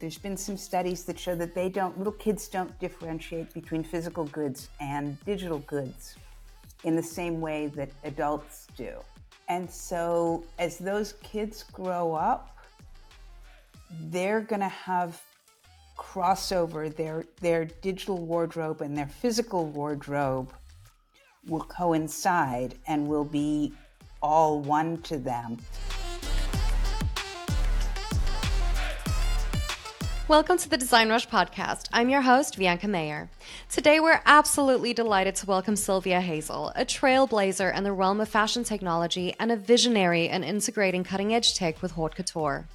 there's been some studies that show that they don't, little kids don't differentiate between physical goods and digital goods in the same way that adults do. And so as those kids grow up, they're going to have crossover their their digital wardrobe and their physical wardrobe will coincide and will be all one to them. Welcome to the DesignRush podcast. I'm your host, Vianca Mayer. Today, we're absolutely delighted to welcome Sylvia Heisel, a trailblazer in the realm of fashion technology and a visionary in integrating cutting edge tech with haute couture.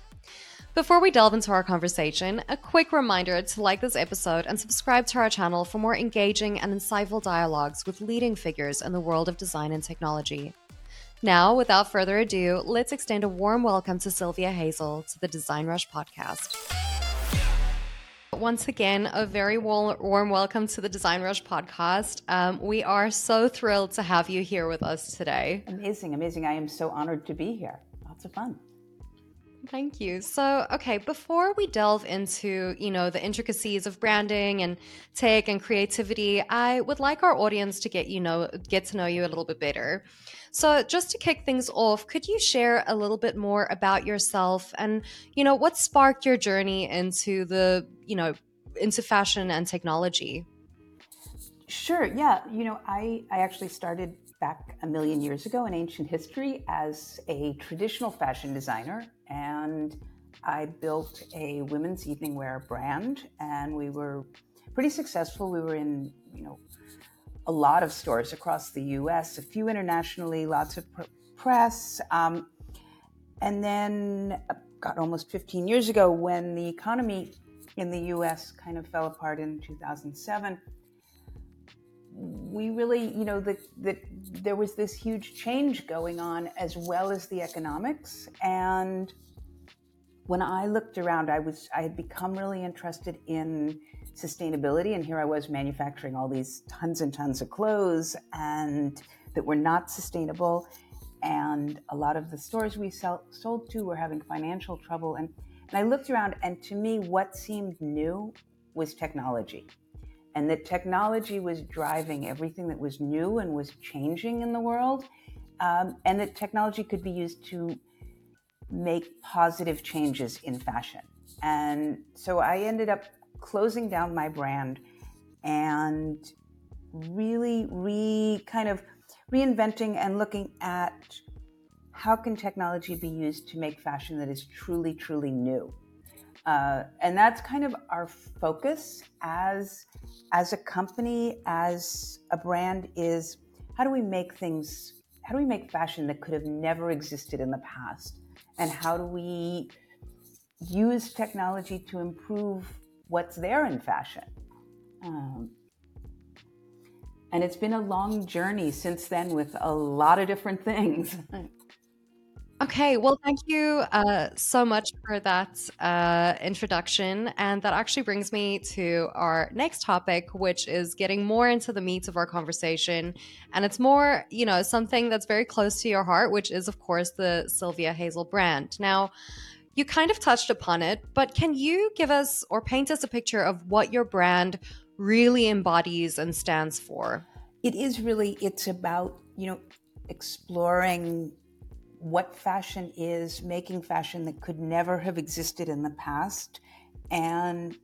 Before we delve into our conversation, a quick reminder to like this episode and subscribe to our channel for more engaging and insightful dialogues with leading figures in the world of design and technology. Now, without further ado, let's extend a warm welcome to Sylvia Heisel to the DesignRush podcast. Once again, a very warm welcome to the DesignRush podcast. Um, we are so thrilled to have you here with us today. Amazing, amazing. I am so honored to be here. Lots of fun. Thank you. So, okay, before we delve into, you know, the intricacies of branding and tech and creativity, I would like our audience to get you know get to know you a little bit better. So, just to kick things off, could you share a little bit more about yourself and, you know, what sparked your journey into the, you know, into fashion and technology? Sure. Yeah. You know, I I actually started back a million years ago in ancient history as a traditional fashion designer and I built a women's evening wear brand, and we were pretty successful. We were in, you know, a lot of stores across the U.S., a few internationally, lots of pr- press, um, and then, uh, got almost 15 years ago, when the economy in the U.S. kind of fell apart in 2007 we really, you know, that that there was this huge change going on as well as the economics. And when I looked around, I was I had become really interested in sustainability, and here I was manufacturing all these tons and tons of clothes and that were not sustainable. And a lot of the stores we sell, sold to were having financial trouble. And, and I looked around, and to me, what seemed new was technology and that technology was driving everything that was new and was changing in the world, um, and that technology could be used to make positive changes in fashion. And so I ended up closing down my brand and really re kind of reinventing and looking at how can technology be used to make fashion that is truly truly new uh, and that's kind of our focus as as a company, as a brand, is how do we make things? How do we make fashion that could have never existed in the past? And how do we use technology to improve what's there in fashion? Um, and it's been a long journey since then with a lot of different things. Okay, well, thank you uh, so much for that uh, introduction. And that actually brings me to our next topic, which is getting more into the meat of our conversation. And it's more, you know, something that's very close to your heart, which is, of course, the Sylvia Heisel brand. Now, you kind of touched upon it, but can you give us or paint us a picture of what your brand really embodies and stands for? It is really, it's about, you know, exploring what fashion is, making fashion that could never have existed in the past, and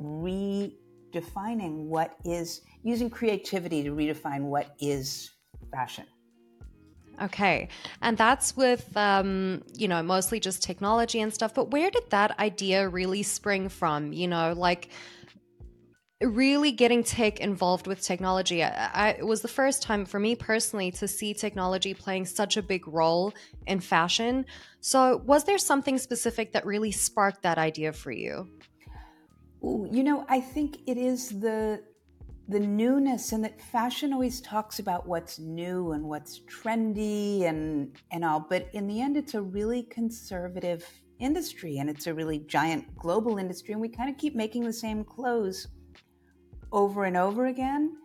redefining what is, using creativity to redefine what is fashion. Okay. And that's with, um, you know, mostly just technology and stuff. But where did that idea really spring from? You know, like, really getting tech involved with technology. I, I, it was the first time for me personally to see technology playing such a big role in fashion. So, was there something specific that really sparked that idea for you? You know, I think it is the the newness and that fashion always talks about what's new and what's trendy and and all, but in the end it's a really conservative industry and it's a really giant global industry and we kind of keep making the same clothes over and over again.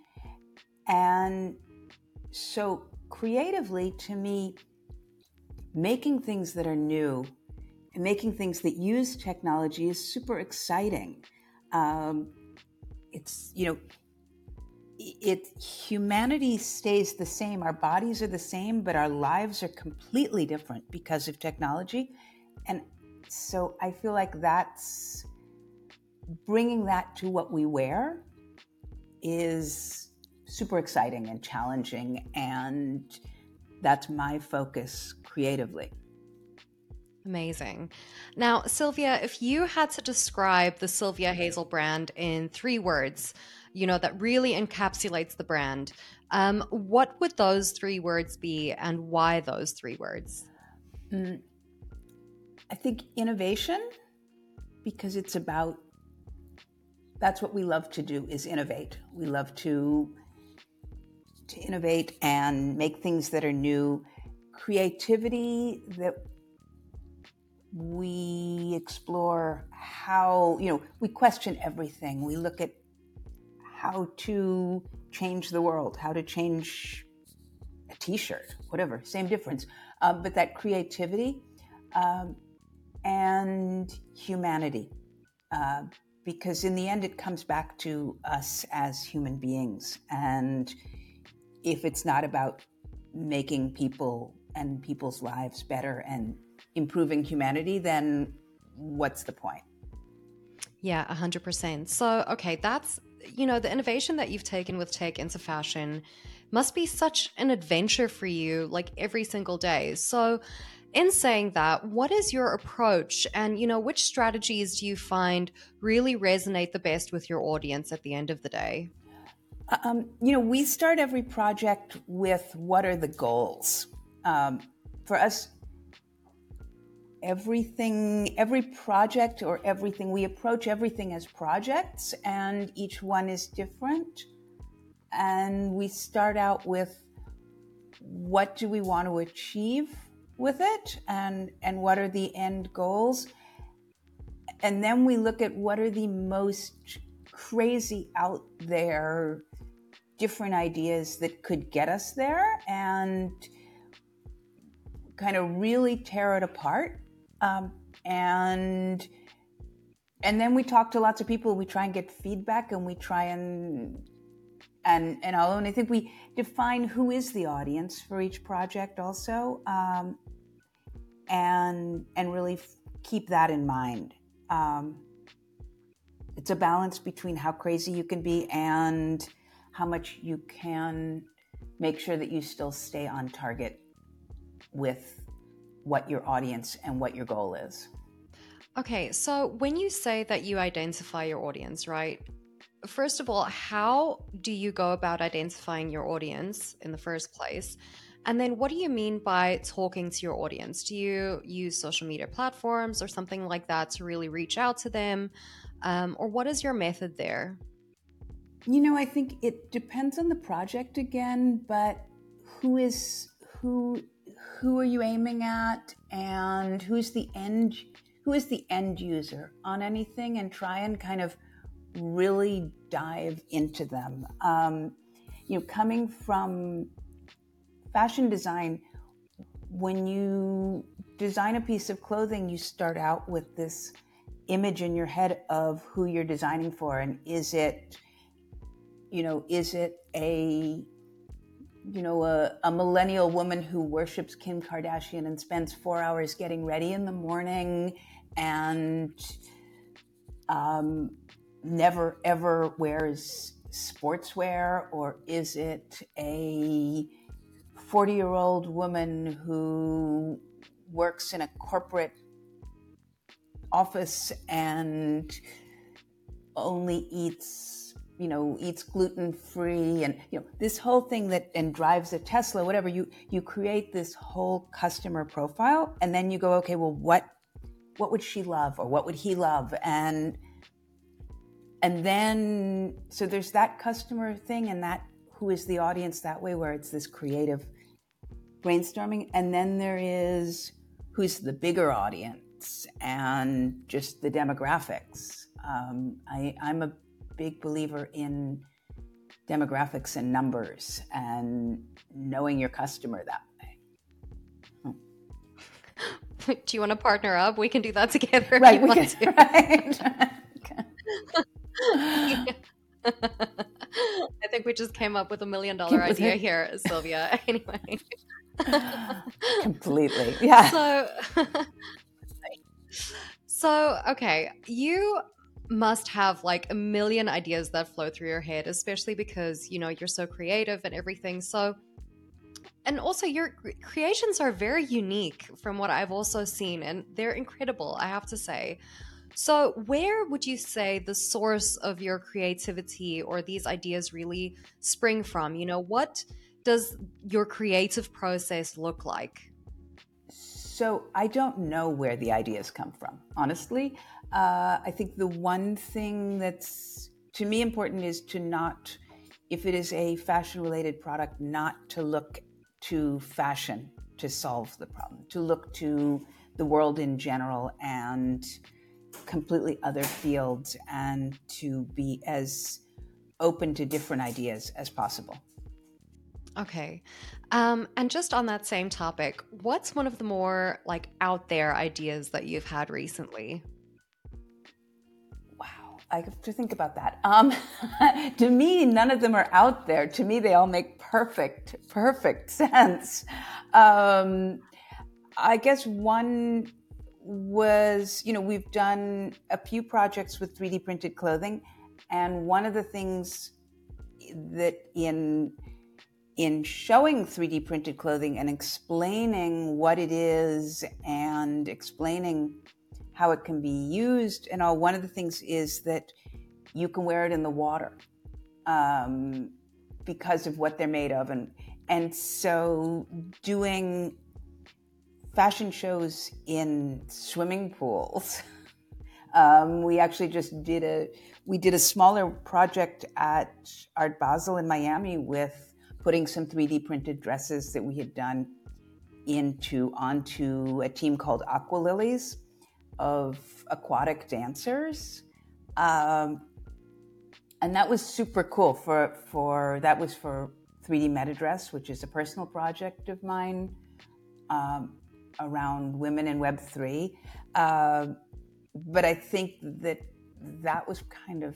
And so, creatively, to me, making things that are new and making things that use technology is super exciting. Um, it's you know it humanity stays the same. Our bodies are the same but our lives are completely different because of technology. And so i feel like that's bringing that to what we wear is super exciting and challenging and that's my focus creatively. Amazing. Now, Sylvia, if you had to describe the Sylvia Heisel brand in three words, you know, that really encapsulates the brand, um, what would those three words be and why those three words? Mm, I think innovation, because it's about that's what we love to do is innovate. We love to to innovate and make things that are new. Creativity that we explore how, you know, we question everything. We look at how to change the world, how to change a t shirt, whatever, same difference. Uh, but that creativity um, and humanity. Uh, because in the end, it comes back to us as human beings. And if it's not about making people and people's lives better and improving humanity, then what's the point? Yeah, 100%. So, okay, that's, you know, the innovation that you've taken with tech into fashion must be such an adventure for you, like every single day. So, in saying that, what is your approach and, you know, which strategies do you find really resonate the best with your audience at the end of the day? Um, you know, we start every project with what are the goals? Um, for us, everything, every project or everything, we approach everything as projects and each one is different. And we start out with what do we want to achieve with it and, and what are the end goals. And then we look at what are the most crazy out there different ideas that could get us there and kind of really tear it apart um, and and then we talk to lots of people. We try and get feedback, and we try and and and all. And I think we define who is the audience for each project, also, um, and and really f- keep that in mind. Um, it's a balance between how crazy you can be and how much you can make sure that you still stay on target with what your audience and what your goal is. Okay, so when you say that you identify your audience, right? First of all, how do you go about identifying your audience in the first place? And then what do you mean by talking to your audience? Do you use social media platforms or something like that to really reach out to them? Um, or what is your method there? You know, I think it depends on the project again, but who is who who are you aiming at and who's the end who is the end user on anything and try and kind of really dive into them. Um, you know coming from fashion design when you design a piece of clothing you start out with this image in your head of who you're designing for. And is it you know is it a you know, a, a, millennial woman who worships Kim Kardashian and spends four hours getting ready in the morning and um, never ever wears sportswear? Or is it a 40 year old woman who works in a corporate office and only eats you know eats gluten free and you know this whole thing that and drives a tesla whatever you you create this whole customer profile and then you go okay well what what would she love or what would he love? And and then so there's that customer thing and that who is the audience that way where it's this creative brainstorming. And then there is who's the bigger audience and just the demographics. Um, I, i'm a big believer in demographics and numbers and knowing your customer that way. Hmm. do you want to partner up? We can do that together. Right. We can, right. I think we just came up with a million dollar idea here, Sylvia. Anyway. Completely. Yeah. So So, okay, you must have like a million ideas that flow through your head, especially because, you know, you're so creative and everything. So, and also your creations are very unique from what I've also seen, and they're incredible, I have to say. So, where would you say the source of your creativity or these ideas really spring from? You know, what does your creative process look like? So, I don't know where the ideas come from, honestly. Uh, I think the one thing that's to me important is to not, if it is a fashion related product, not to look to fashion to solve the problem, to look to the world in general and completely other fields and to be as open to different ideas as possible. Okay. Um, and just on that same topic, what's one of the more like out there ideas that you've had recently? I have to think about that. Um, to me, none of them are out there. To me, they all make perfect, perfect sense. Um, I guess one was, you know, we've done a few projects with 3D printed clothing, and one of the things that in in showing 3D printed clothing and explaining what it is and explaining how it can be used and all, one of the things is that you can wear it in the water um, because of what they're made of, and and so doing fashion shows in swimming pools. Um, we actually just did a we did a smaller project at Art Basel in Miami with putting some 3D printed dresses that we had done into onto a team called AquaLillies of aquatic dancers. Um, and that was super cool for for that was for 3D MetaDress, which is a personal project of mine. Um, around women in Web three, uh, but I think that that was kind of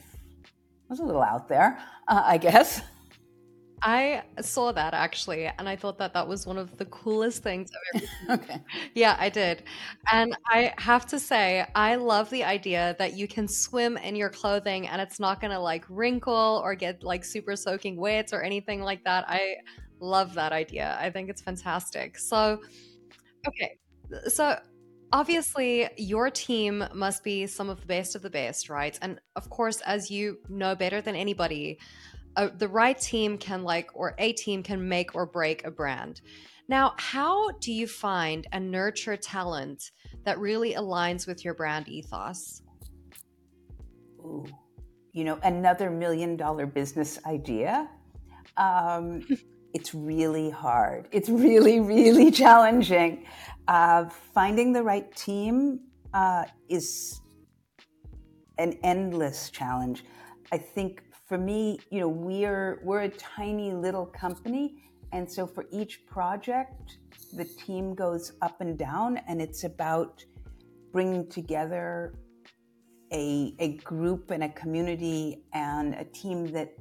was a little out there, uh, I guess. I saw that actually, and I thought that that was one of the coolest things I've ever seen. okay. Yeah, I did. And I have to say, I love the idea that you can swim in your clothing and it's not going to like wrinkle or get like super soaking wet or anything like that. I love that idea. I think it's fantastic. So, Okay. So obviously your team must be some of the best of the best, right? And of course, as you know better than anybody, uh, the right team can like, or a team can make or break a brand. Now, how do you find and nurture talent that really aligns with your brand ethos? Ooh, you know, another million dollar business idea. Um, it's really hard. It's really, really challenging. Uh, finding the right team uh, is an endless challenge. I think for me, you know, we're we're a tiny little company, and so for each project, the team goes up and down, and it's about bringing together a a group and a community and a team that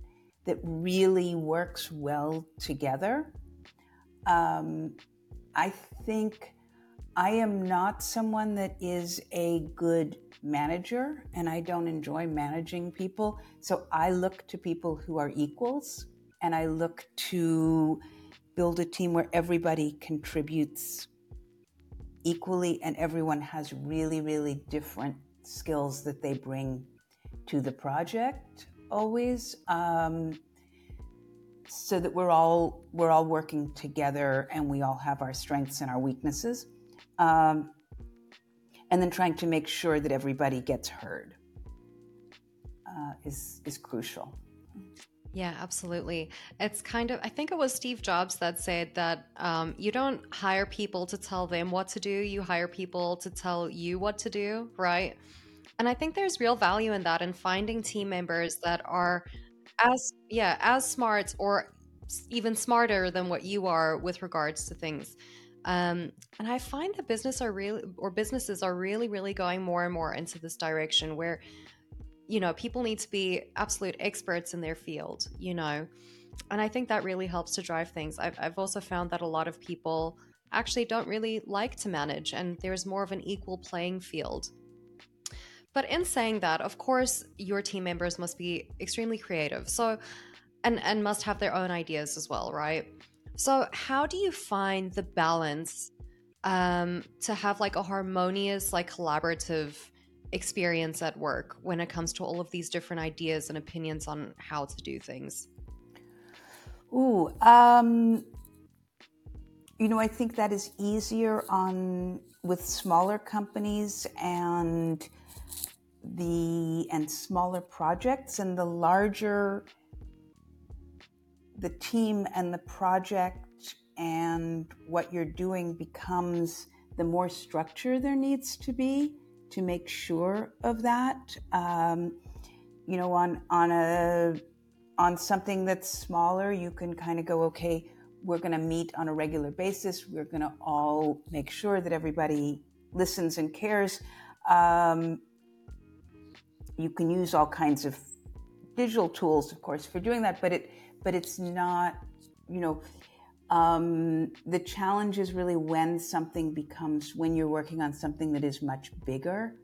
that really works well together. Um, I think I am not someone that is a good manager and I don't enjoy managing people. So I look to people who are equals and I look to build a team where everybody contributes equally and everyone has really, really different skills that they bring to the project always um, so that we're all we're all working together and we all have our strengths and our weaknesses um, and then trying to make sure that everybody gets heard uh, is is crucial yeah, absolutely. It's kind of, I think it was Steve Jobs that said that um, you don't hire people to tell them what to do, you hire people to tell you what to do, right? And I think there's real value in that and finding team members that are as yeah, as smart or even smarter than what you are with regards to things. Um, and I find that business are really or businesses are really, really going more and more into this direction where, you know, people need to be absolute experts in their field, you know. And I think that really helps to drive things. I've, I've also found that a lot of people actually don't really like to manage, and there's more of an equal playing field. But in saying that, of course, your team members must be extremely creative. So, and and must have their own ideas as well, right? So, how do you find the balance um, to have like a harmonious, like collaborative experience at work when it comes to all of these different ideas and opinions on how to do things? Ooh, um, you know, I think that is easier on with smaller companies and the and smaller projects, and the larger the team and the project and what you're doing becomes the more structure there needs to be to make sure of that. Um, you know, on on a on something that's smaller, you can kind of go, okay, we're going to meet on a regular basis. We're going to all make sure that everybody listens and cares. Um, you can use all kinds of digital tools, of course, for doing that, but it but it's not, you know, um, the challenge is really when something becomes, when you're working on something that is much bigger,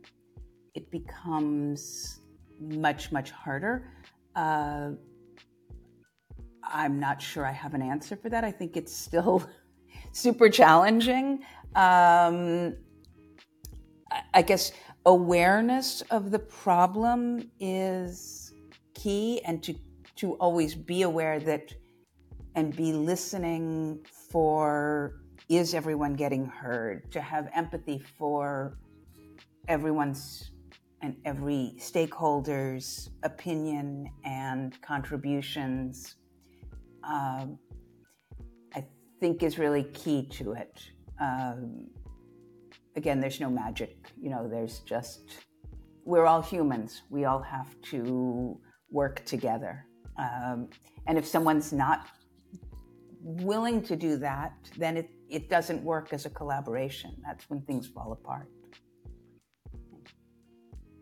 it becomes much, much harder. Uh, I'm not sure I have an answer for that. I think it's still super challenging. Um, I guess awareness of the problem is key and to to always be aware that and be listening for is everyone getting heard? To have empathy for everyone's and every stakeholder's opinion and contributions um, i think is really key to it. Um, again there's no magic you know there's just we're all humans. We all have to work together um, and if someone's not willing to do that, then it, it doesn't work as a collaboration. That's when things fall apart.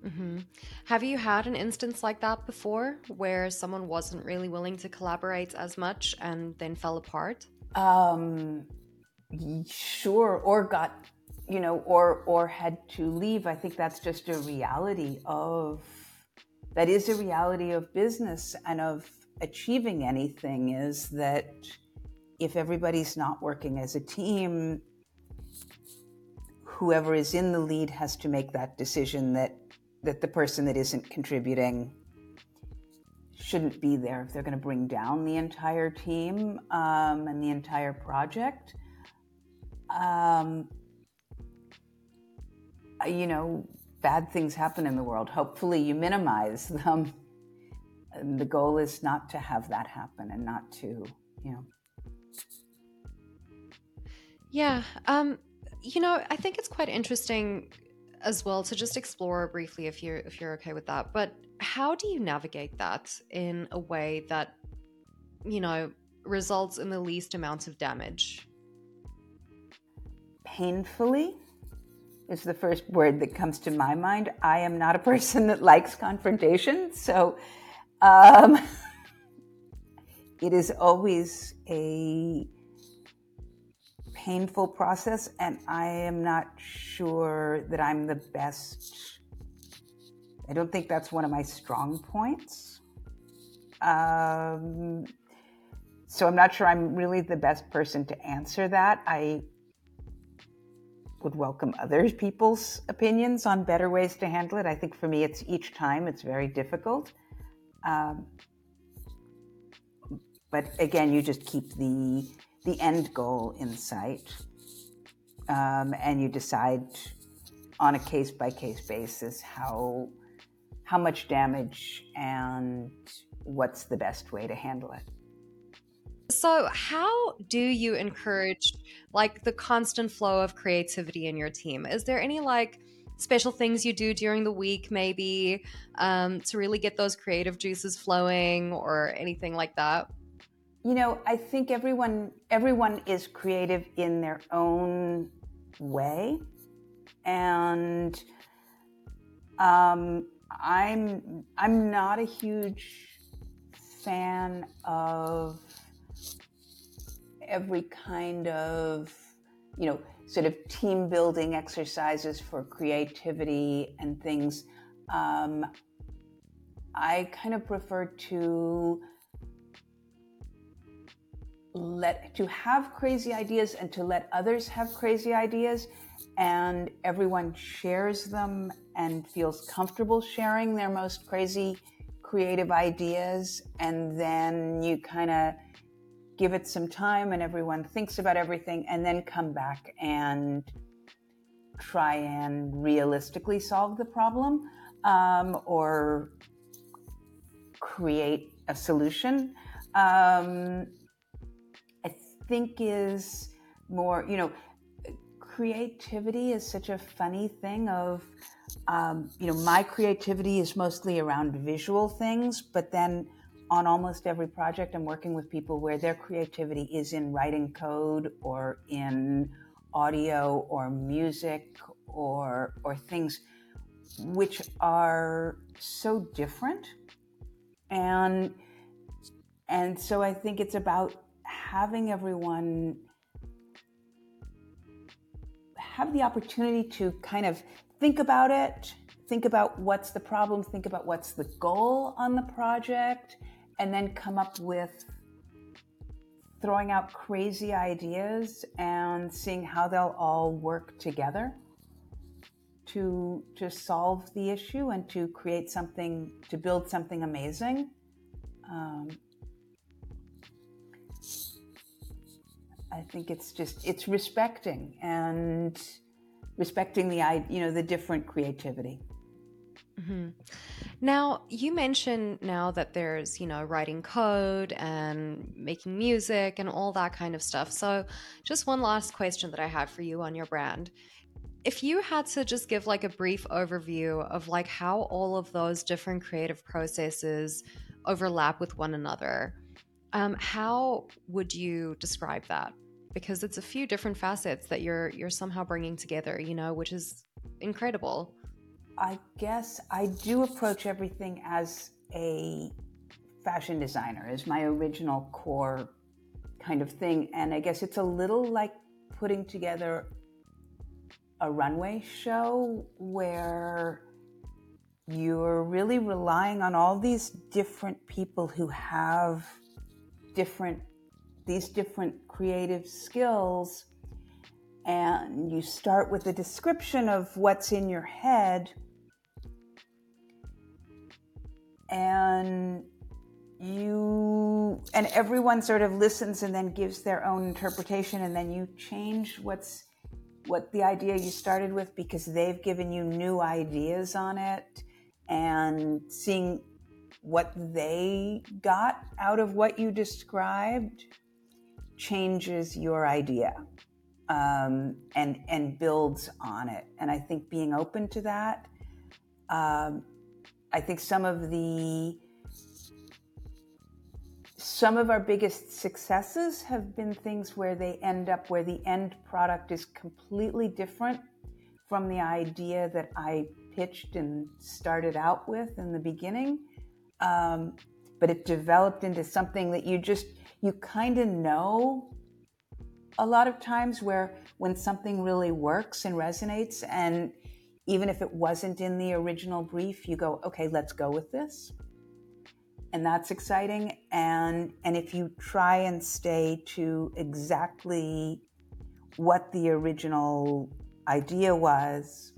Mm-hmm. Have you had an instance like that before where someone wasn't really willing to collaborate as much and then fell apart? Um, sure, or got, you know, or or had to leave. I think that's just a reality of that is a reality of business and of achieving anything is that if everybody's not working as a team, whoever is in the lead has to make that decision that that the person that isn't contributing shouldn't be there if they're going to bring down the entire team um, and the entire project. Um, you know, bad things happen in the world. Hopefully, you minimize them. And the goal is not to have that happen and not to, you know. Yeah. Um, you know, I think it's quite interesting as well to just explore briefly if you're if you're okay with that. But how do you navigate that in a way that, you know, results in the least amount of damage? Painfully is the first word that comes to my mind. I am not a person that likes confrontation, so um, it is always a painful process, and I am not sure that I'm the best. I don't think that's one of my strong points. Um, so I'm not sure I'm really the best person to answer that. I would welcome other people's opinions on better ways to handle it. I think for me, it's each time it's very difficult. Um, but again, you just keep the the end goal in sight, um, and you decide on a case by case basis how how much damage and what's the best way to handle it. So, how do you encourage like the constant flow of creativity in your team? Is there any like special things you do during the week, maybe um, to really get those creative juices flowing or anything like that? you know, I think everyone everyone is creative in their own way, and um, I'm I'm not a huge fan of every kind of you know sort of team building exercises for creativity and things. Um, I kind of prefer to let to have crazy ideas and to let others have crazy ideas and everyone shares them and feels comfortable sharing their most crazy creative ideas and then you kind of give it some time and everyone thinks about everything and then come back and try and realistically solve the problem um, or create a solution. Um, i think is more you know creativity is such a funny thing of um, you know my creativity is mostly around visual things but then on almost every project i'm working with people where their creativity is in writing code or in audio or music or or things which are so different. And and so i think it's about having everyone have the opportunity to kind of think about it, think about what's the problem, think about what's the goal on the project, and then come up with throwing out crazy ideas and seeing how they'll all work together to to solve the issue and to create something to build something amazing um, I think it's just it's respecting and respecting the you know the different creativity. Mm-hmm. Now, you mentioned now that there's, you know, writing code and making music and all that kind of stuff. So, just one last question that I have for you on your brand. If you had to just give like a brief overview of like how all of those different creative processes overlap with one another, um, how would you describe that? because it's a few different facets that you're you're somehow bringing together, you know, which is incredible. I guess I do approach everything as a fashion designer as my original core kind of thing. And I guess it's a little like putting together a runway show where you're really relying on all these different people who have different these different creative skills. And you start with a description of what's in your head and you and everyone sort of listens and then gives their own interpretation and then you change what's what the idea you started with because they've given you new ideas on it and seeing what they got out of what you described changes your idea um, and and builds on it. And I think being open to that, um, I think some of the some of our biggest successes have been things where they end up where the end product is completely different from the idea that I pitched and started out with in the beginning. Um, but it developed into something that you just you kind of know a lot of times where when something really works and resonates and even if it wasn't in the original brief you go okay let's go with this and that's exciting and and if you try and stay to exactly what the original idea was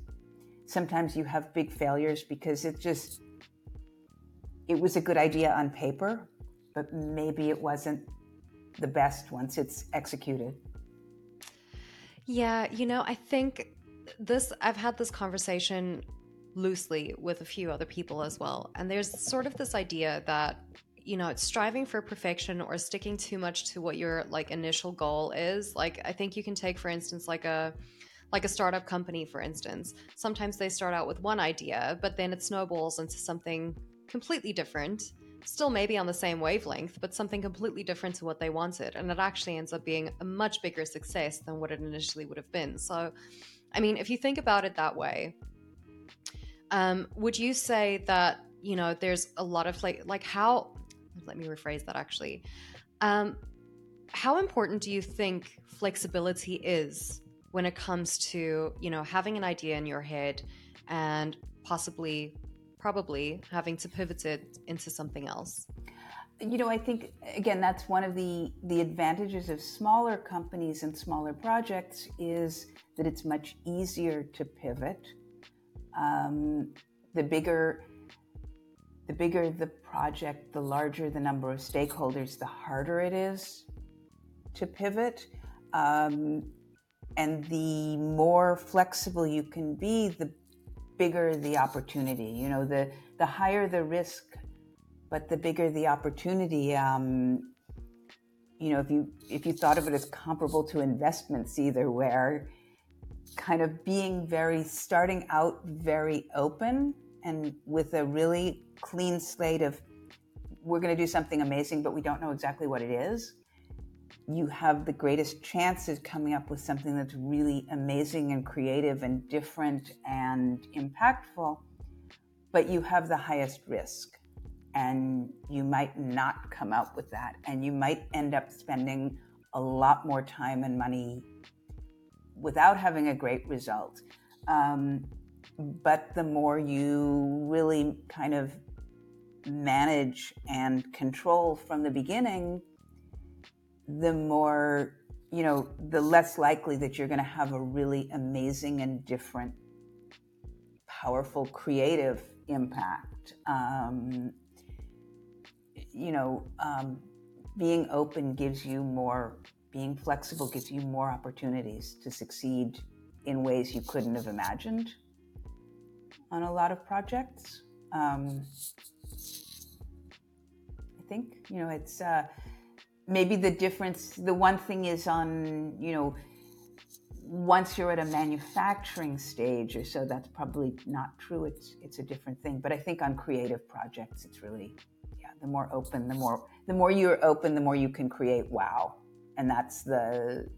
sometimes you have big failures because it just it was a good idea on paper but maybe it wasn't the best once it's executed. Yeah, you know, I think this, I've had this conversation loosely with a few other people as well. And there's sort of this idea that, you know, it's striving for perfection or sticking too much to what your like initial goal is. Like, I think you can take, for instance, like a, like a startup company, for instance. Sometimes they start out with one idea, but then it snowballs into something completely different still maybe on the same wavelength, but something completely different to what they wanted. And it actually ends up being a much bigger success than what it initially would have been. So, I mean, if you think about it that way, um, would you say that, you know, there's a lot of like, like how, let me rephrase that actually. Um, how important do you think flexibility is when it comes to, you know, having an idea in your head and possibly probably having to pivot it into something else you know i think again that's one of the the advantages of smaller companies and smaller projects is that it's much easier to pivot um, the bigger the bigger the project the larger the number of stakeholders the harder it is to pivot um, and the more flexible you can be the bigger the opportunity. You know, the the higher the risk, but the bigger the opportunity. Um, you know, if you if you thought of it as comparable to investments, either where kind of being very starting out very open and with a really clean slate of we're going to do something amazing, but we don't know exactly what it is you have the greatest chances coming up with something that's really amazing and creative and different and impactful, but you have the highest risk. And you might not come out with that. And you might end up spending a lot more time and money without having a great result. Um, but the more you really kind of manage and control from the beginning, the more, you know, the less likely that you're going to have a really amazing and different, powerful, creative impact. Um, you know, um, being open gives you more, being flexible gives you more opportunities to succeed in ways you couldn't have imagined on a lot of projects. Um, I think, you know, it's, uh, maybe the difference the one thing is on you know once you're at a manufacturing stage or so that's probably not true it's it's a different thing but i think on creative projects it's really the more open the more the more you're open the more you can create wow. And that's the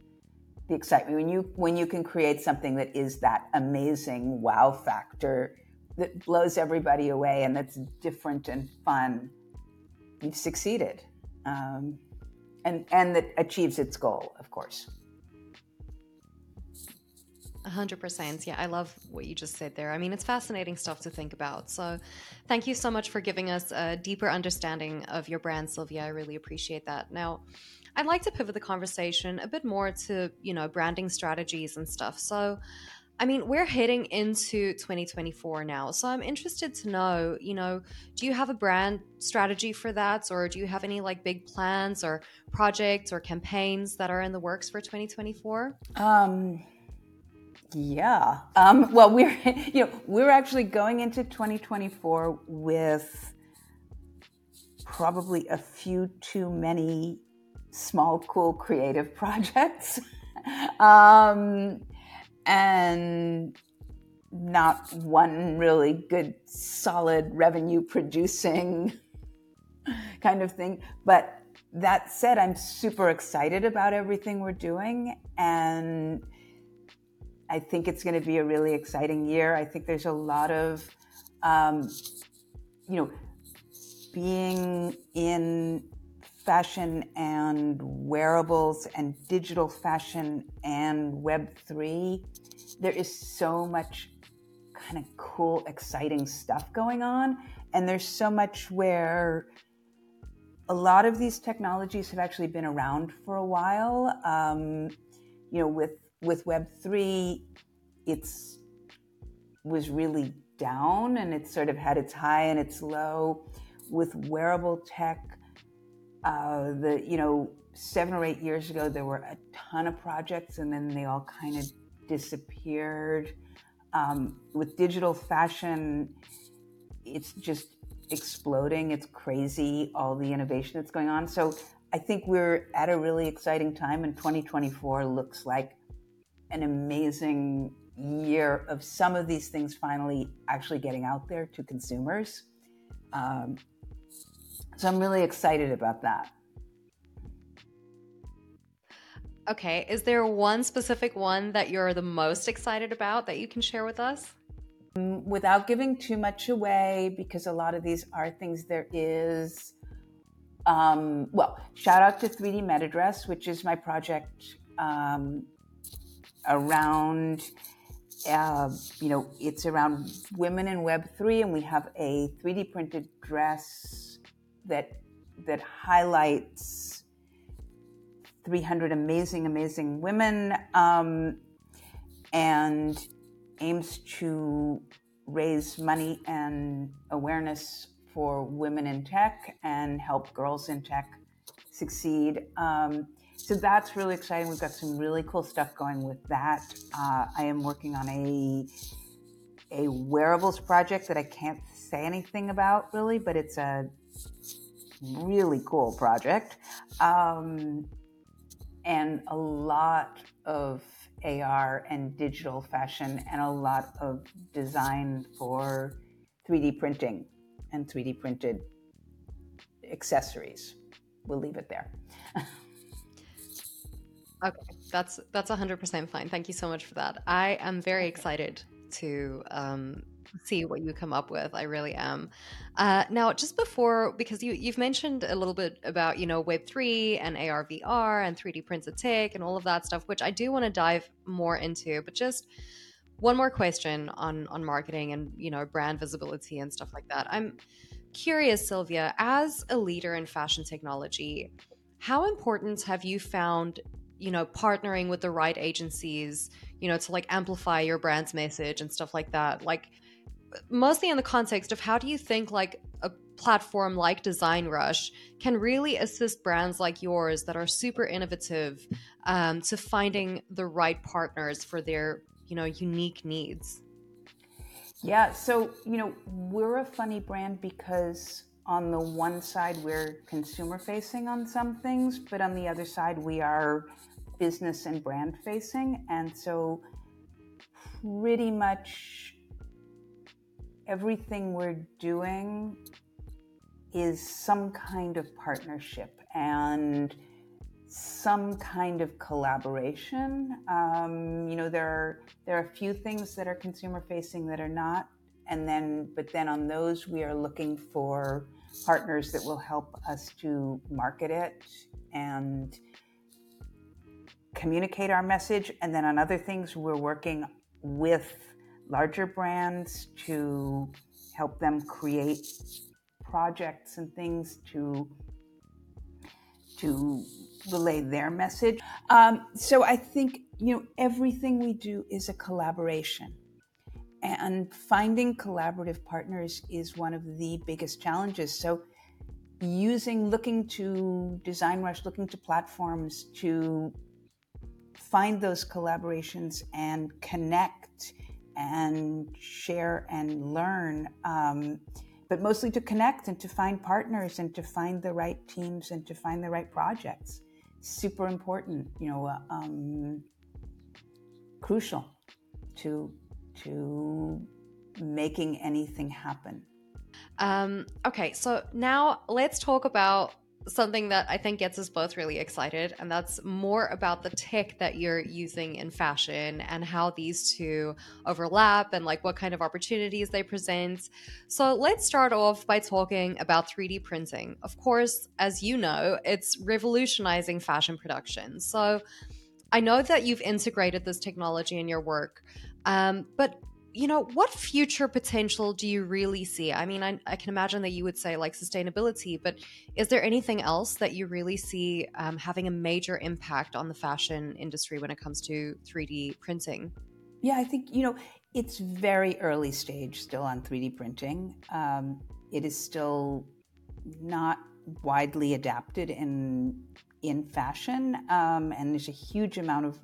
the excitement. When you when you can create something that is that amazing wow factor that blows everybody away and that's different and fun you've succeeded. Um, and and that achieves its goal, of course. A hundred percent. Yeah, I love what you just said there. I mean, it's fascinating stuff to think about. So, thank you so much for giving us a deeper understanding of your brand, Sylvia. I really appreciate that. Now, I'd like to pivot the conversation a bit more to you know branding strategies and stuff. So, I mean, we're heading into 2024 now. So I'm interested to know, you know, do you have a brand strategy for that? Or do you have any like big plans or projects or campaigns that are in the works for 2024? Um, yeah. Um, well, we're, you know, we're actually going into 2024 with probably a few too many small, cool, creative projects. um, and not one really good, solid revenue producing kind of thing. But that said, I'm super excited about everything we're doing. And I think it's going to be a really exciting year. I think there's a lot of, um, you know, being in fashion and wearables and digital fashion and Web3. There is so much kind of cool, exciting stuff going on. And there's so much where a lot of these technologies have actually been around for a while. Um, you know, with with Web three, it's was really down and it sort of had its high and its low. With wearable tech, uh, the you know seven or eight years ago there were a ton of projects and then they all kind of disappeared. Um, with digital fashion it's just exploding. It's crazy all the innovation that's going on. So i think we're at a really exciting time and 2024 looks like an amazing year of some of these things finally actually getting out there to consumers um, So I'm really excited about that. Okay. Is there one specific one that you're the most excited about that you can share with us? Mm, without giving too much away, because a lot of these are things there is. Um, well, shout out to 3D MetaDress, which is my project um, around, uh, you know, it's around women in Web3, and we have a 3D printed dress that that highlights 300 amazing, amazing women um, and aims to raise money and awareness for women in tech and help girls in tech succeed. Um, so that's really exciting. We've got some really cool stuff going with that. Uh, I am working on a a wearables project that I can't say anything about really, but it's a really cool project. Um, and a lot of AR and digital fashion and a lot of design for 3D printing and 3D printed accessories. We'll leave it there. okay, that's that's 100% fine. Thank you so much for that. I am very excited to um, see what you come up with. I really am. Uh, now, just before, because you, you've mentioned a little bit about, you know, Web3 and AR, VR and 3D printed tech and all of that stuff, which I do want to dive more into, but just one more question on, on marketing and, you know, brand visibility and stuff like that. I'm curious, Sylvia, as a leader in fashion technology, how important have you found you know partnering with the right agencies you know to like amplify your brand's message and stuff like that like mostly in the context of how do you think like a platform like DesignRush can really assist brands like yours that are super innovative um, to finding the right partners for their you know unique needs. Yeah, so you know we're a funny brand because on the one side we're consumer facing on some things, but on the other side we are business and brand facing, and so pretty much everything we're doing is some kind of partnership and some kind of collaboration. Um, you know, there are there are a few things that are consumer facing that are not, and then but then on those we are looking for partners that will help us to market it and communicate our message. And then on other things, we're working with larger brands to help them create projects and things to to relay their message. Um, so I think you know everything we do is a collaboration, and finding collaborative partners is one of the biggest challenges. So using looking to DesignRush looking to platforms to find those collaborations and connect and share and learn, um, but mostly to connect and to find partners and to find the right teams and to find the right projects. Super important, you know, um, crucial to to making anything happen. Um, okay, so now let's talk about something that I think gets us both really excited, and that's more about the tech that you're using in fashion and how these two overlap and like what kind of opportunities they present. So let's start off by talking about 3D printing. Of course, as you know, it's revolutionizing fashion production. So I know that you've integrated this technology in your work, um, but you know, what future potential do you really see? I mean, I, I, can imagine that you would say like sustainability, but is there anything else that you really see um, having a major impact on the fashion industry when it comes to 3D printing? Yeah, I think, you know, it's very early stage still on 3D printing. Um, it is still not widely adapted in in fashion, um, and there's a huge amount of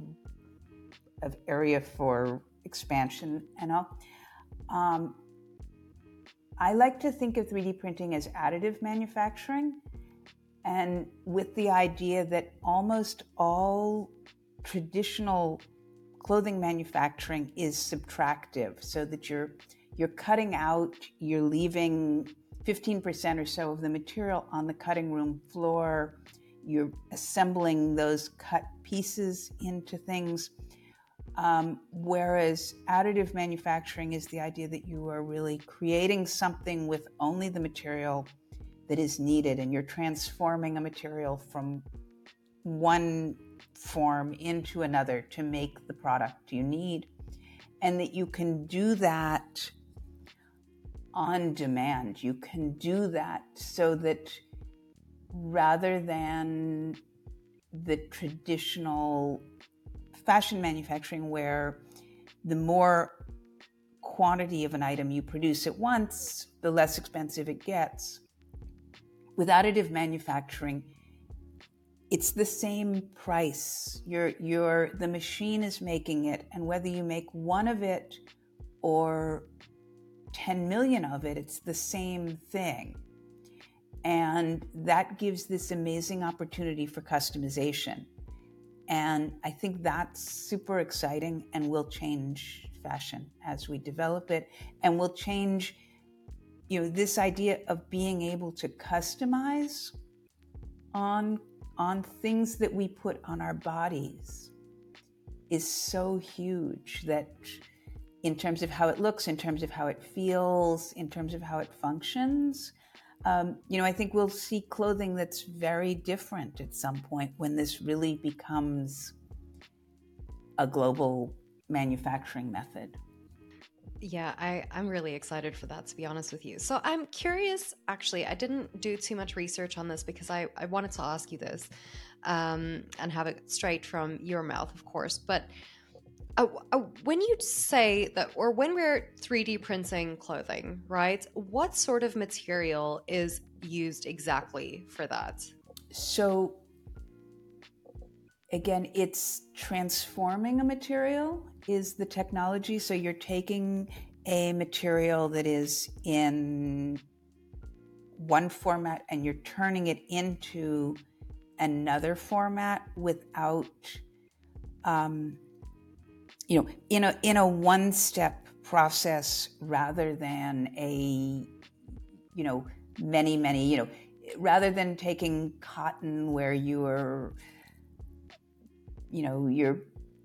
of area for expansion and all. Um, I like to think of 3D printing as additive manufacturing, and with the idea that almost all traditional clothing manufacturing is subtractive, so that you're you're cutting out, you're leaving 15% or so of the material on the cutting room floor. You're assembling those cut pieces into things. Um, whereas additive manufacturing is the idea that you are really creating something with only the material that is needed and you're transforming a material from one form into another to make the product you need. And that you can do that on demand. You can do that so that rather than the traditional fashion manufacturing, where the more quantity of an item you produce at once, the less expensive it gets. With additive manufacturing, it's the same price. You're, you're, the machine is making it, and whether you make one of it or 10 million of it, it's the same thing. And that gives this amazing opportunity for customization. And I think that's super exciting and will change fashion as we develop it and will change you know this idea of being able to customize on on things that we put on our bodies is so huge that in terms of how it looks in terms of how it feels in terms of how it functions um, you know, I think we'll see clothing that's very different at some point when this really becomes a global manufacturing method. Yeah, I, I'm really excited for that, to be honest with you. So I'm curious, actually, I didn't do too much research on this because I, I wanted to ask you this um, and have it straight from your mouth, of course. But uh, uh, when you say that, or when we're 3D printing clothing, right? What sort of material is used exactly for that? So, again, it's transforming a material is the technology. So, you're taking a material that is in one format and you're turning it into another format without um, you know, in a in a one step process rather than a, you know, many many, you know, rather than taking cotton where you are, you know, you're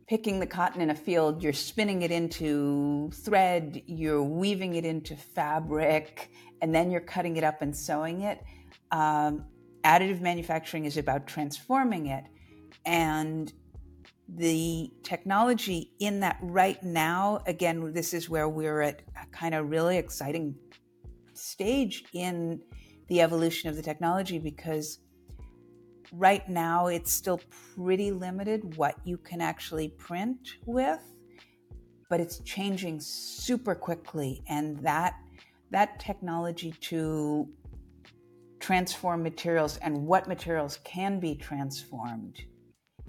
picking the cotton in a field, you're spinning it into thread, you're weaving it into fabric, and then you're cutting it up and sewing it. Um, additive manufacturing is about transforming it. And the technology in that right now, again, this is where we're at a kind of really exciting stage in the evolution of the technology because right now it's still pretty limited what you can actually print with but it's changing super quickly. And that that technology to transform materials and what materials can be transformed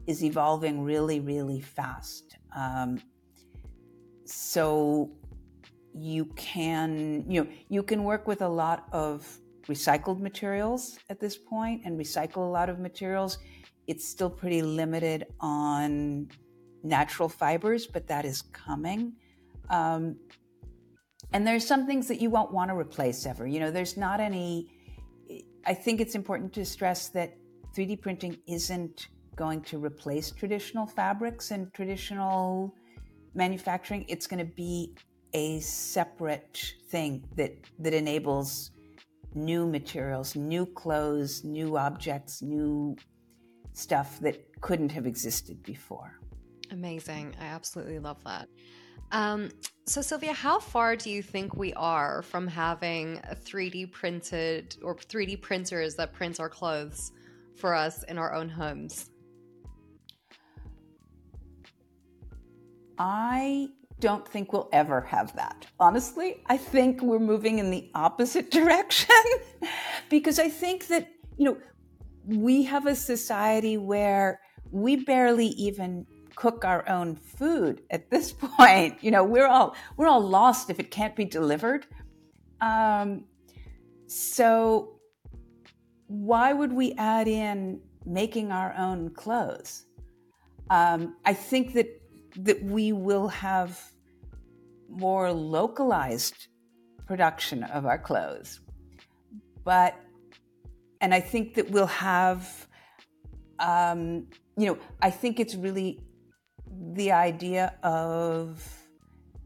is evolving really, really fast. Um, so you can, you know, you can work with a lot of recycled materials at this point and recycle a lot of materials. It's still pretty limited on natural fibers, but that is coming. Um, and there's some things that you won't want to replace ever. You know, there's not any. I think it's important to stress that 3D printing isn't going to replace traditional fabrics and traditional manufacturing. It's going to be a separate thing that that enables new materials, new clothes, new objects, new stuff that couldn't have existed before. Amazing. I absolutely love that. Um, so, Sylvia, how far do you think we are from having a 3D printed or 3D printers that print our clothes for us in our own homes? I don't think we'll ever have that. Honestly, I think we're moving in the opposite direction because I think that, you know, we have a society where we barely even cook our own food at this point. You know, we're all we're all lost if it can't be delivered. Um, so why would we add in making our own clothes? Um, I think that that we will have more localized production of our clothes. but and I think that we'll have, um, you know, I think it's really the idea of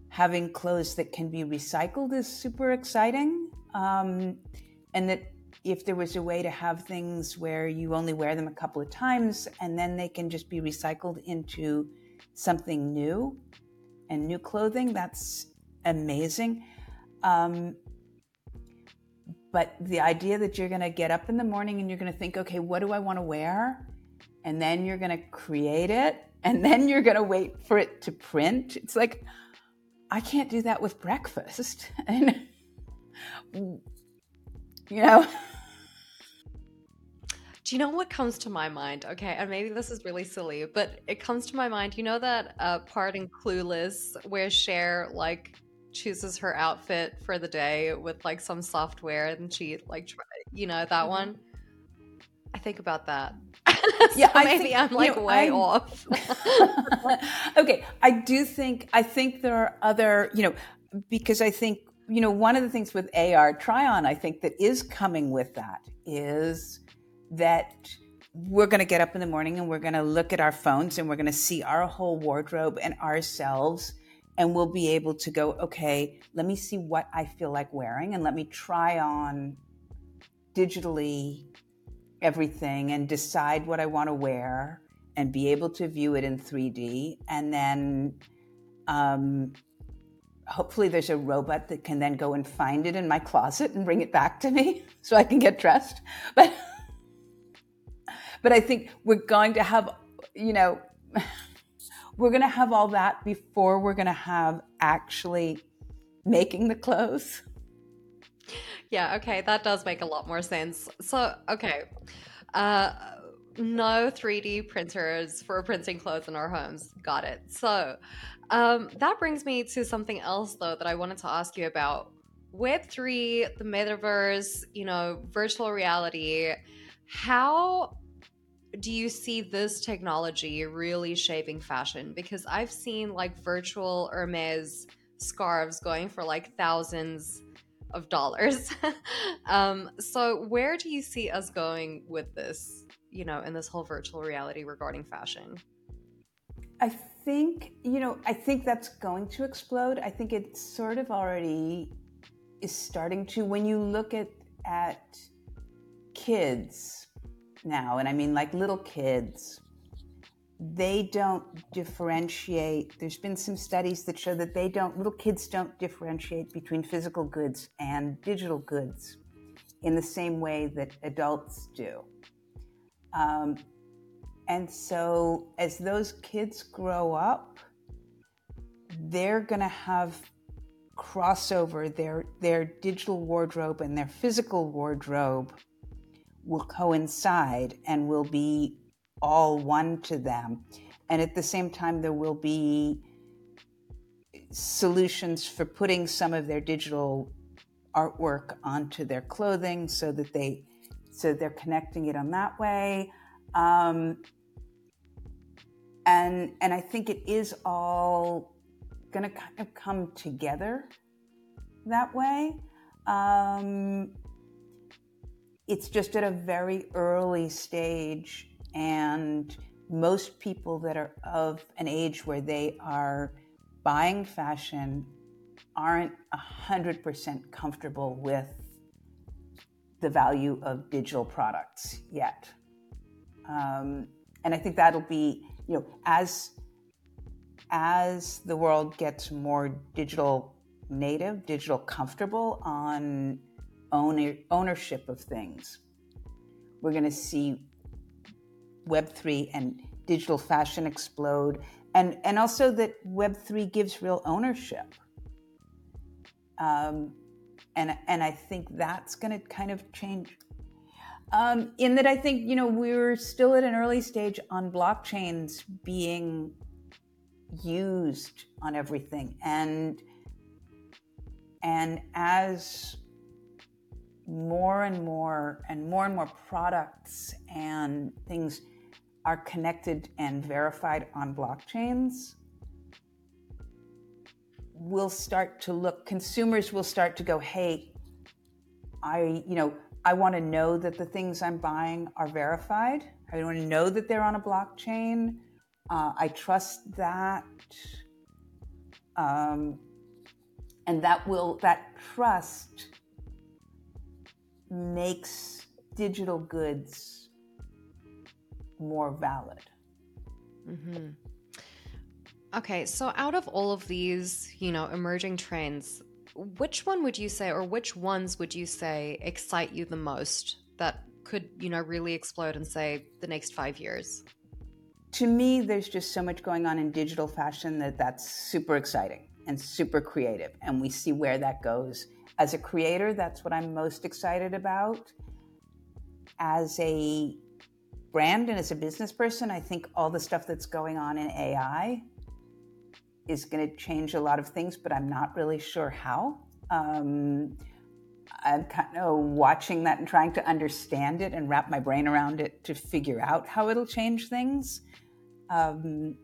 having clothes that can be recycled is super exciting, um, and that if there was a way to have things where you only wear them a couple of times and then they can just be recycled into something new and new clothing, that's amazing. Um, but the idea that you're going to get up in the morning and you're going to think, okay, what do I want to wear? And then you're going to create it and then you're going to wait for it to print. It's like, I can't do that with breakfast. And, you know, do you know what comes to my mind? Okay, and maybe this is really silly, but it comes to my mind. You know that uh, part in Clueless where Cher like chooses her outfit for the day with like some software and she like try, you know that mm-hmm. one i think about that yeah I maybe think, i'm like you know, way I'm... off okay i do think i think there are other you know because i think you know one of the things with ar try on i think that is coming with that is that we're going to get up in the morning and we're going to look at our phones and we're going to see our whole wardrobe and ourselves and we'll be able to go, okay, let me see what I feel like wearing and let me try on digitally everything and decide what I want to wear and be able to view it in 3D. And then um, hopefully there's a robot that can then go and find it in my closet and bring it back to me so I can get dressed. But but I think we're going to have, you know, we're going to have all that before we're going to have actually making the clothes. Yeah, okay, that does make a lot more sense. So, okay. Uh no 3D printers for printing clothes in our homes. Got it. So, um, that brings me to something else, though, that I wanted to ask you about. Web3, the metaverse, you know, virtual reality, how do you see this technology really shaping fashion? Because I've seen like virtual Hermes scarves going for like thousands of dollars. um, so, where do you see us going with this, you know, in this whole virtual reality regarding fashion? I think, you know, I think that's going to explode. I think it sort of already is starting to. When you look at, at kids, now, and I mean like little kids, they don't differentiate. There's been some studies that show that they don't, little kids don't differentiate between physical goods and digital goods in the same way that adults do. Um, and so as those kids grow up, they're going to have crossover their their digital wardrobe and their physical wardrobe will coincide and will be all one to them. And at the same time, there will be solutions for putting some of their digital artwork onto their clothing so that they so they're connecting it on that way um, and and i think it is all going to kind of come together that way um, it's just at a very early stage and most people that are of an age where they are buying fashion aren't 100% comfortable with the value of digital products yet. Um, and i think that'll be you know as as the world gets more digital native digital comfortable on owner, ownership of things. We're going to see Web3 and digital fashion explode, and, and also that Web3 gives real ownership. Um, and, and I think that's going to kind of change. Um, in that, I think, you know, we're still at an early stage on blockchains being used on everything. And and as more and more and more and more products and things are connected and verified on blockchains, we'll start to look, consumers will start to go, hey, I, you know, I want to know that the things I'm buying are verified. I want to know that they're on a blockchain. Uh, I trust that. Um, and that will, that trust makes digital goods more valid. Mm-hmm. Okay, so out of all of these, you know, emerging trends, which one would you say, or which ones would you say excite you the most that could, you know, really explode in, say, the next five years? To me, there's just so much going on in digital fashion that that's super exciting and super creative. And we see where that goes. As a creator, that's what I'm most excited about. As a brand and as a business person, I think all the stuff that's going on in AI is going to change a lot of things, but I'm not really sure how. Um, I'm kind of watching that and trying to understand it and wrap my brain around it to figure out how it'll change things. Um,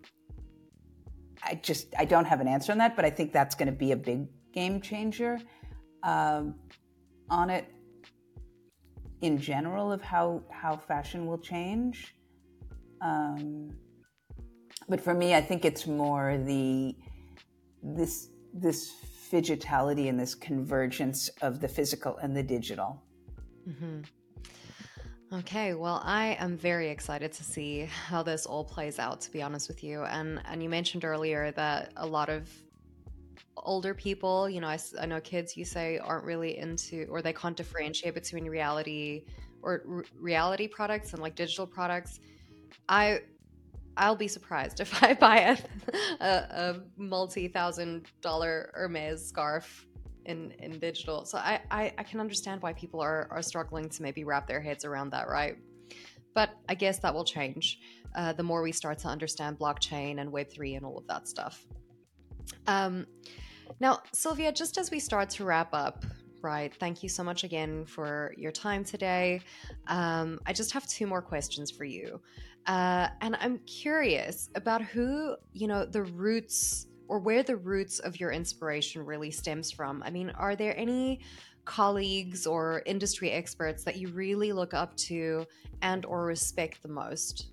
I just I don't have an answer on that, but I think that's going to be a big game changer um, on it in general of how how fashion will change. Um, but for me, I think it's more the this this phygitality and this convergence of the physical and the digital. Mm-hmm. Okay, well, I am very excited to see how this all plays out. To be honest with you, and and you mentioned earlier that a lot of older people, you know, I, I know kids you say aren't really into or they can't differentiate between reality or reality products and like digital products. I I'll be surprised if I buy a, a, a multi thousand dollar Hermes scarf in, in digital. So I, I, I, can understand why people are, are struggling to maybe wrap their heads around that, right? But I guess that will change uh, the more we start to understand blockchain and Web3 and all of that stuff. Um, now, Sylvia, just as we start to wrap up, right, thank you so much again for your time today. Um, I just have two more questions for you. Uh, and I'm curious about who, you know, the roots or where the roots of your inspiration really stems from. I mean, are there any colleagues or industry experts that you really look up to and or respect the most?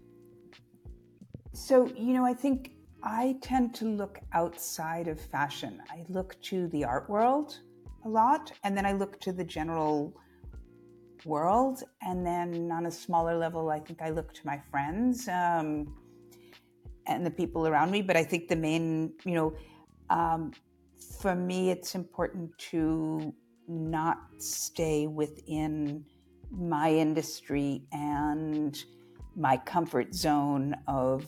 So, you know, I think I tend to look outside of fashion. I look to the art world a lot, and then I look to the general world. And then on a smaller level, I think I look to my friends um, and the people around me. But I think the main, you know, um, for me, it's important to not stay within my industry and my comfort zone of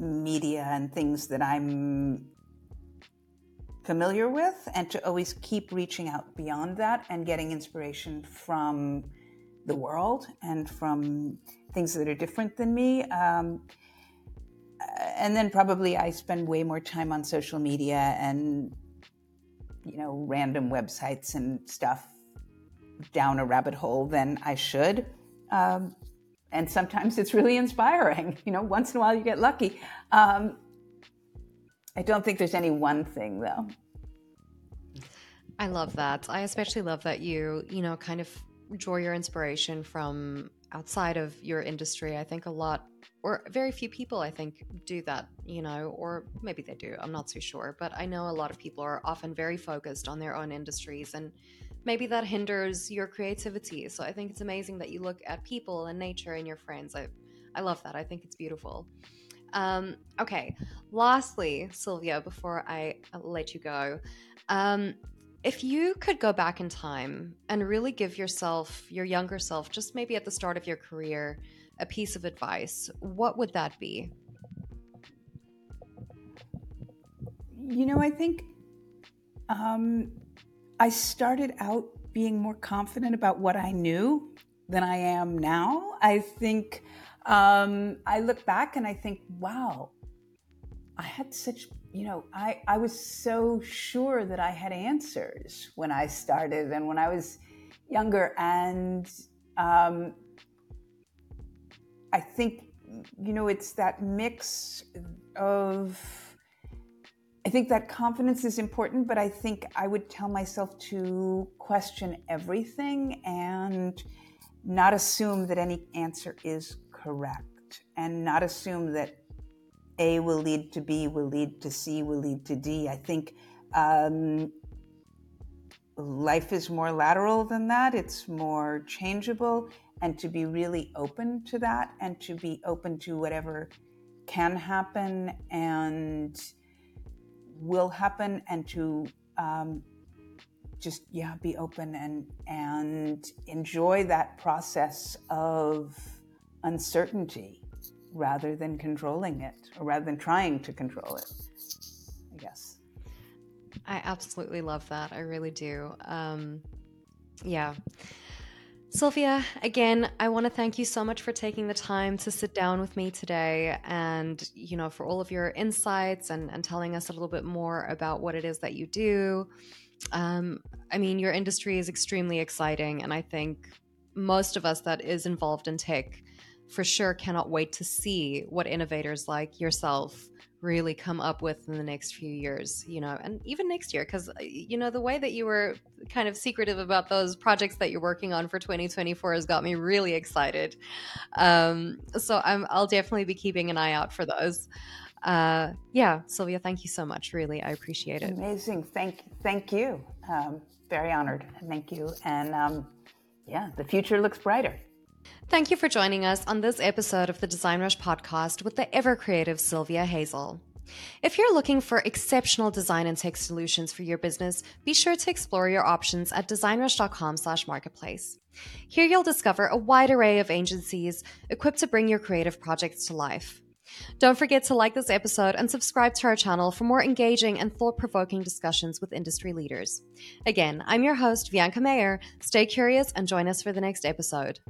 media and things that I'm familiar with and to always keep reaching out beyond that and getting inspiration from the world and from things that are different than me. Um, and then probably I spend way more time on social media and, you know, random websites and stuff down a rabbit hole than I should. Um, and sometimes it's really inspiring. You know, once in a while you get lucky. Um, I don't think there's any one thing though. I love that. I especially love that you, you know, kind of draw your inspiration from outside of your industry. I think a lot or very few people I think do that, you know, or maybe they do. I'm not so sure, but I know a lot of people are often very focused on their own industries and maybe that hinders your creativity. So I think it's amazing that you look at people and nature and your friends. I I love that. I think it's beautiful. Um, okay, lastly, Sylvia, before I let you go, um, if you could go back in time and really give yourself, your younger self, just maybe at the start of your career, a piece of advice, what would that be? You know, I think um, I started out being more confident about what I knew than I am now. I think um, I look back and I think, wow, I had such, you know, I, I was so sure that I had answers when I started and when I was younger. And um, I think, you know, it's that mix of I think that confidence is important, but I think I would tell myself to question everything and not assume that any answer is correct and not assume that A will lead to B, will lead to C, will lead to D. I think um, life is more lateral than that, it's more changeable, and to be really open to that and to be open to whatever can happen and will happen and to um, just yeah be open and and enjoy that process of uncertainty rather than controlling it or rather than trying to control it i guess. I absolutely love that. I really do. Um, yeah. Sylvia, again, I want to thank you so much for taking the time to sit down with me today and, you know, for all of your insights and, and telling us a little bit more about what it is that you do. Um, I mean, your industry is extremely exciting, and I think most of us that is involved in tech for sure cannot wait to see what innovators like yourself really come up with in the next few years, you know, and even next year, because, uh, you know, the way that you were kind of secretive about those projects that you're working on for 2024 has got me really excited. Um, so I'm, I'll definitely be keeping an eye out for those. Uh, yeah, Sylvia, thank you so much. Really, I appreciate it. Amazing. Thank, thank you. Um, very honored. Thank you. And um, yeah, the future looks brighter. Thank you for joining us on this episode of the DesignRush podcast with the ever creative Sylvia Heisel. If you're looking for exceptional design and tech solutions for your business, be sure to explore your options at designrush.com/marketplace. Here you'll discover a wide array of agencies equipped to bring your creative projects to life. Don't forget to like this episode and subscribe to our channel for more engaging and thought provoking discussions with industry leaders. Again, I'm your host, Vianca Mayer. Stay curious and join us for the next episode.